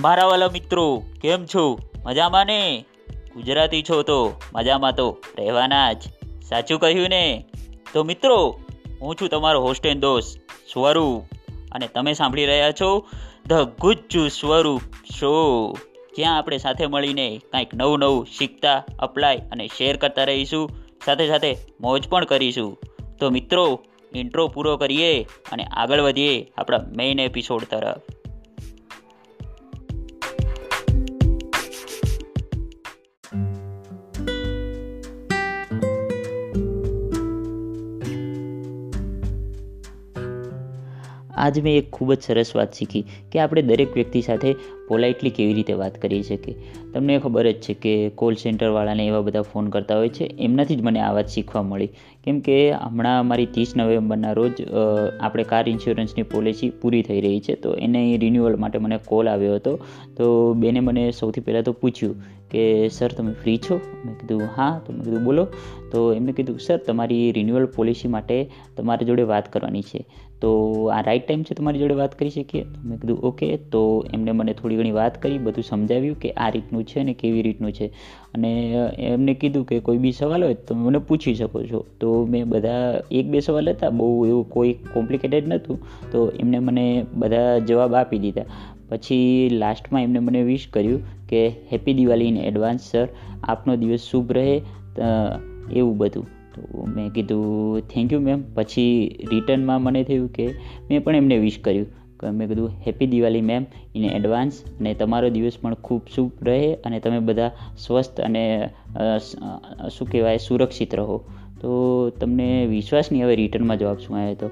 મારા વાલા મિત્રો, કેમ છો? મજામાં ને? ગુજરાતી છો તો મજામાં તો રહેવાના જ. સાચું કહ્યું ને? તો મિત્રો, હું છું તમારો હોસ્ટ એન્ડ દોસ્ત સ્વરૂપ અને તમે સાંભળી રહ્યા છો ધ ગુજ્જુ સ્વરૂપ શો જ્યાં આપણે સાથે મળીને કંઈક નવું નવું શીખતા અપ્લાય અને શેર કરતા રહીશું, સાથે સાથે મોજ પણ કરીશું. તો મિત્રો ઇન્ટ્રો પૂરો કરીએ અને આગળ વધીએ આપણા મેઇન એપિસોડ તરફ. આજ મેં એક ખૂબ જ સરસ વાત શીખી કે આપણે દરેક વ્યક્તિ સાથે પોલાઇટલી કેવી રીતે વાત કરી શકીએ. તમને ખબર જ છે કે કોલ સેન્ટરવાળાને એવા બધા ફોન કરતા હોય છે, એમનાથી જ મને આ વાત શીખવા મળી. કેમ કે હમણાં મારી ત્રીસ નવેમ્બરના રોજ આપણે કાર ઇન્સ્યોરન્સની પોલિસી પૂરી થઈ રહી છે, તો એને રિન્યુઅલ માટે મને કોલ આવ્યો હતો. તો બેને મને સૌથી પહેલાં તો પૂછ્યું કે સર તમે ફ્રી છો? મેં કીધું, હા. તો મેં કીધું, બોલો. તો એમણે કીધું સર તમારી રિન્યુઅલ પોલિસી માટે તમારી જોડે વાત કરવાની છે. તો આ રાઈટ ટાઈમ છે તમારી જોડે વાત કરી શકીએ? તો મેં કીધું ઓકે તો એમણે મને થોડી ઘણી વાત કરી, બધું સમજાવ્યું કે આ રીતનું છે ને કેવી રીતનું છે. અને એમને કીધું કે, કોઈ બી સવાલ હોય તો મને પૂછી શકો છો. તો મેં બધા એક બે સવાલ હતા, બહુ એવું કોઈ કોમ્પ્લિકેટેડ નહોતું. તો એમણે મને બધા જવાબ આપી દીધા. પછી લાસ્ટમાં એમને મને વિશ કર્યું કે happy Diwali in advance sir આપનો દિવસ શુભ રહે. એવું બધું. તો મેં કીધું થેન્ક યુ મેમ પછી રિટર્નમાં મને થયું કે, મેં પણ એમને વિશ કર્યું. મેં કીધું happy Diwali ma'am in advance અને તમારો દિવસ પણ ખૂબ શુભ રહે અને તમે બધા સ્વસ્થ અને શું કહેવાય, સુરક્ષિત રહો. તો તમને વિશ્વાસ નહીં હવે રિટર્નમાં જવાબ શું આવ્યો હતો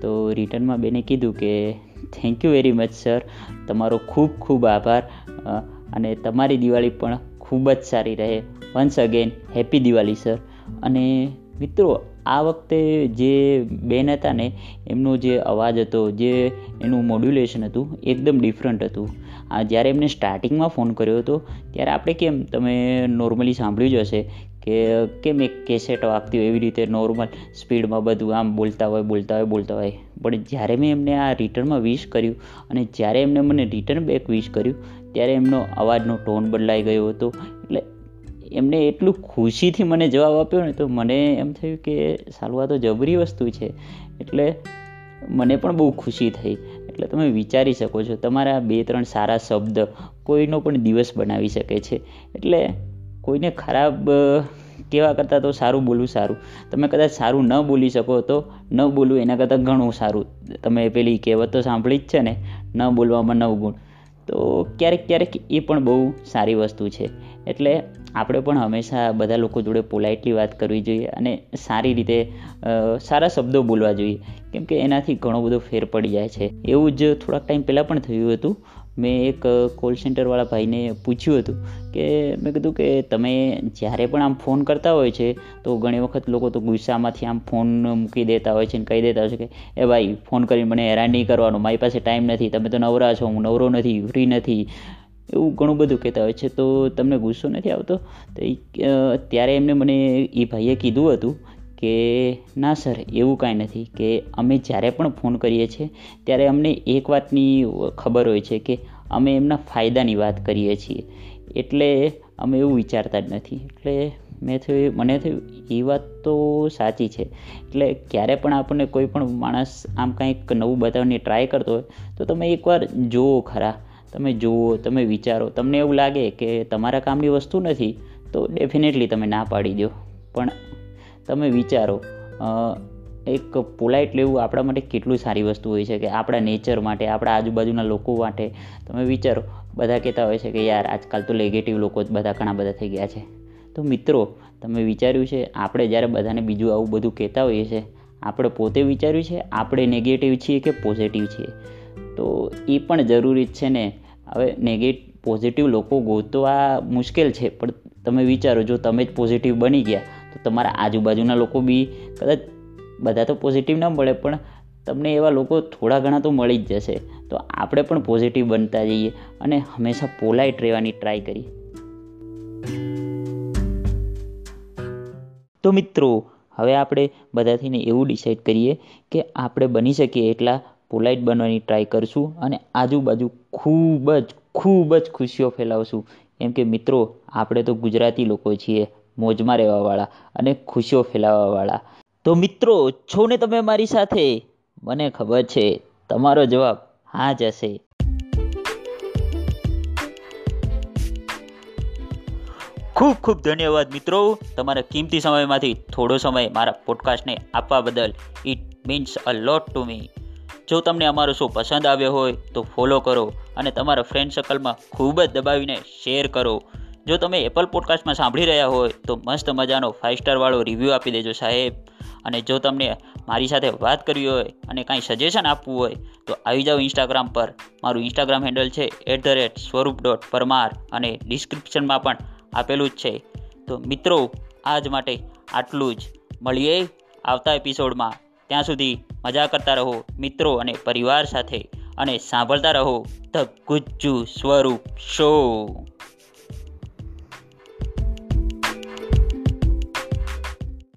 તો રિટર્નમાં બેને કીધું કે thank you very much sir તમારો ખૂબ ખૂબ આભાર. અને તમારી દિવાળી પણ ખૂબ જ સારી રહે. Once again happy Diwali sir અને મિત્રો, આ વખતે જે બેન હતા ને, એમનો જે અવાજ હતો, જે એનું મોડ્યુલેશન હતું, એકદમ ડિફરન્ટ હતું. આ જ્યારે એમને સ્ટાર્ટિંગમાં ફોન કર્યો હતો, ત્યારે આપણે કેમ, તમે નોર્મલી સાંભળ્યું જ હશે કે કેમ એક કેસેટ વાગતી હોય એવી રીતે નોર્મલ સ્પીડમાં બધું આમ બોલતા હોય બોલતા હોય બોલતા હોય. પણ જ્યારે મેં એમને આ રિટર્નમાં વિશ કર્યું અને જ્યારે એમને મને રિટર્ન બેક વિશ કર્યું, ત્યારે એમનો અવાજનો ટોન બદલાઈ ગયો હતો. એટલે એમને એટલું ખુશીથી મને જવાબ આપ્યો ને, તો મને એમ થયું કે સાલું આ તો જબરી વસ્તુ છે. એટલે મને પણ બહુ ખુશી થઈ. એટલે તમે વિચારી શકો છો, તમારા બે ત્રણ સારા શબ્દ કોઈનો પણ દિવસ બનાવી શકે છે. એટલે કોઈને ખરાબ કહેવા કરતાં તો સારું બોલવું સારું. તમે કદાચ સારું ન બોલી શકો તો ન બોલવું એના કરતાં ઘણું સારું. તમે પેલી કહેવત તો સાંભળી જ છે ને, ન બોલવામાં નવ ગુણ. તો ક્યારેક ક્યારેક એ પણ બહુ સારી વસ્તુ છે. એટલે આપણે પણ હંમેશા બધા લોકો જોડે પોલાઇટલી વાત કરવી જોઈએ અને સારી રીતે સારા શબ્દો બોલવા જોઈએ. કેમ કે એનાથી ઘણો બધો ફેર પડી જાય છે. એવું જ થોડાક ટાઈમ પહેલાં પણ થયું હતું. મેં એક કોલ સેન્ટરવાળા ભાઈને પૂછ્યું હતું કે, મેં કીધું કે તમે જ્યારે પણ આમ ફોન કરતા હોય છે, તો ઘણી વખત લોકો તો ગુસ્સામાંથી આમ ફોન મૂકી દેતા હોય છે અને કહી દેતા હોય છે કે, એ ભાઈ ફોન કરીને મને હેરાન નહીં કરવાનો, મારી પાસે ટાઈમ નથી, તમે તો નવરા છો, હું નવરો નથી ફ્રી નથી. એવું ઘણું બધું કહેતા હોય છે. તો તમને ગુસ્સો નથી આવતો? તો ત્યારે એમને મને એ ભાઈએ કીધું હતું કે ના સર, એવું કાંઈ નથી કે અમે જ્યારે પણ ફોન કરીએ છીએ, ત્યારે અમને એક વાતની ખબર હોય છે કે અમે એમના ફાયદાની વાત કરીએ છીએ. એટલે અમે એવું વિચારતા જ નથી. એટલે મેં થયું મને થયું એ વાત તો સાચી છે. એટલે ક્યારે પણ આપણને કોઈ પણ માણસ આમ કંઈક નવું બતાવવાની ટ્રાય કરતો હોય, તો તમે એકવાર જુઓ ખરા. તમે જુઓ, તમે વિચારો. તમને એવું લાગે કે તમારા કામની વસ્તુ નથી, તો ડેફિનેટલી તમે ના પાડી દો. પણ તમે વિચારો એક પોલાઇટ લેવું આપણા માટે કેટલું સારી વસ્તુ હોય છે કે આપણા નેચર માટે, આપણા આજુબાજુના લોકો માટે. તમે વિચારો, બધા કહેતા હોય છે કે યાર આજકાલ તો નેગેટિવ લોકો જ બધા ઘણા બધા થઈ ગયા છે. તો મિત્રો, તમે વિચાર્યું છે, આપણે જ્યારે બધાને બીજું આવું બધું કહેતા હોઈએ છીએ આપણે પોતે વિચાર્યું છે, આપણે નેગેટિવ છીએ કે પોઝિટિવ છીએ? તો એ પણ જરૂરી જ છે ને. હવે નેગેટ પોઝિટિવ લોકો ગોતવા મુશ્કેલ છે, પણ તમે વિચારો, જો તમે જ પોઝિટિવ બની ગયા તમારા આજુબાજુના લોકો બી કદાચ બધા તો પોઝિટિવ ના મળે, પણ તમને એવા લોકો થોડા ઘણા તો મળી જ જશે. તો આપણે પણ પોઝિટિવ બનતા જઈએ અને હંમેશા પોલાઇટ રહેવાની ટ્રાય કરીએ. તો મિત્રો, હવે આપણે બધાથીને એવું ડિસાઈડ કરીએ કે આપણે બની શકીએ એટલા પોલાઇટ બનવાની ટ્રાય કરશું અને આજુબાજુ ખૂબ જ ખૂબ જ ખુશીઓ ફેલાવશું. એમ કે મિત્રો, આપણે તો ગુજરાતી લોકો છીએ. મોજમાં રહેવાવાળા અને ખુશીઓ ફેલાવવાવાળા. તો મિત્રો, છો ને તમે મારી સાથે? મને ખબર છે, તમારો જવાબ હા જ હશે. ખૂબ ખૂબ ધન્યવાદ મિત્રો. તમારા કિંમતી સમયમાંથી થોડો સમય મારા પોડકાસ્ટને આપવા બદલ it means a lot to me જો તમને અમારો શો પસંદ આવ્યો હોય, તો ફોલો કરો અને તમારા ફ્રેન્ડ સર્કલમાં ખૂબ જ દબાવીને શેર કરો. જો તમે એપલ પોડકાસ્ટમાં સાંભળી રહ્યા હોય, તો મસ્ત મજાનો ફાઇવ સ્ટારવાળો રિવ્યૂ આપી દેજો સાહેબ. અને જો તમને મારી સાથે વાત કરવી હોય અને કાંઈ સજેશન આપવું હોય, તો આવી જાઓ ઇન્સ્ટાગ્રામ પર. મારું ઇન્સ્ટાગ્રામ હેન્ડલ છે at the rate Swaroop dot Parmar અને ડિસ્ક્રિપ્શનમાં પણ આપેલું જ છે. તો મિત્રો, આજ માટે આટલું જ. મળીએ આવતા એપિસોડમાં ત્યાં સુધી મજા કરતા રહો, મિત્રો અને પરિવાર સાથે. અને સાંભળતા રહો, ધ ગુજ્જુ સ્વરૂપ શો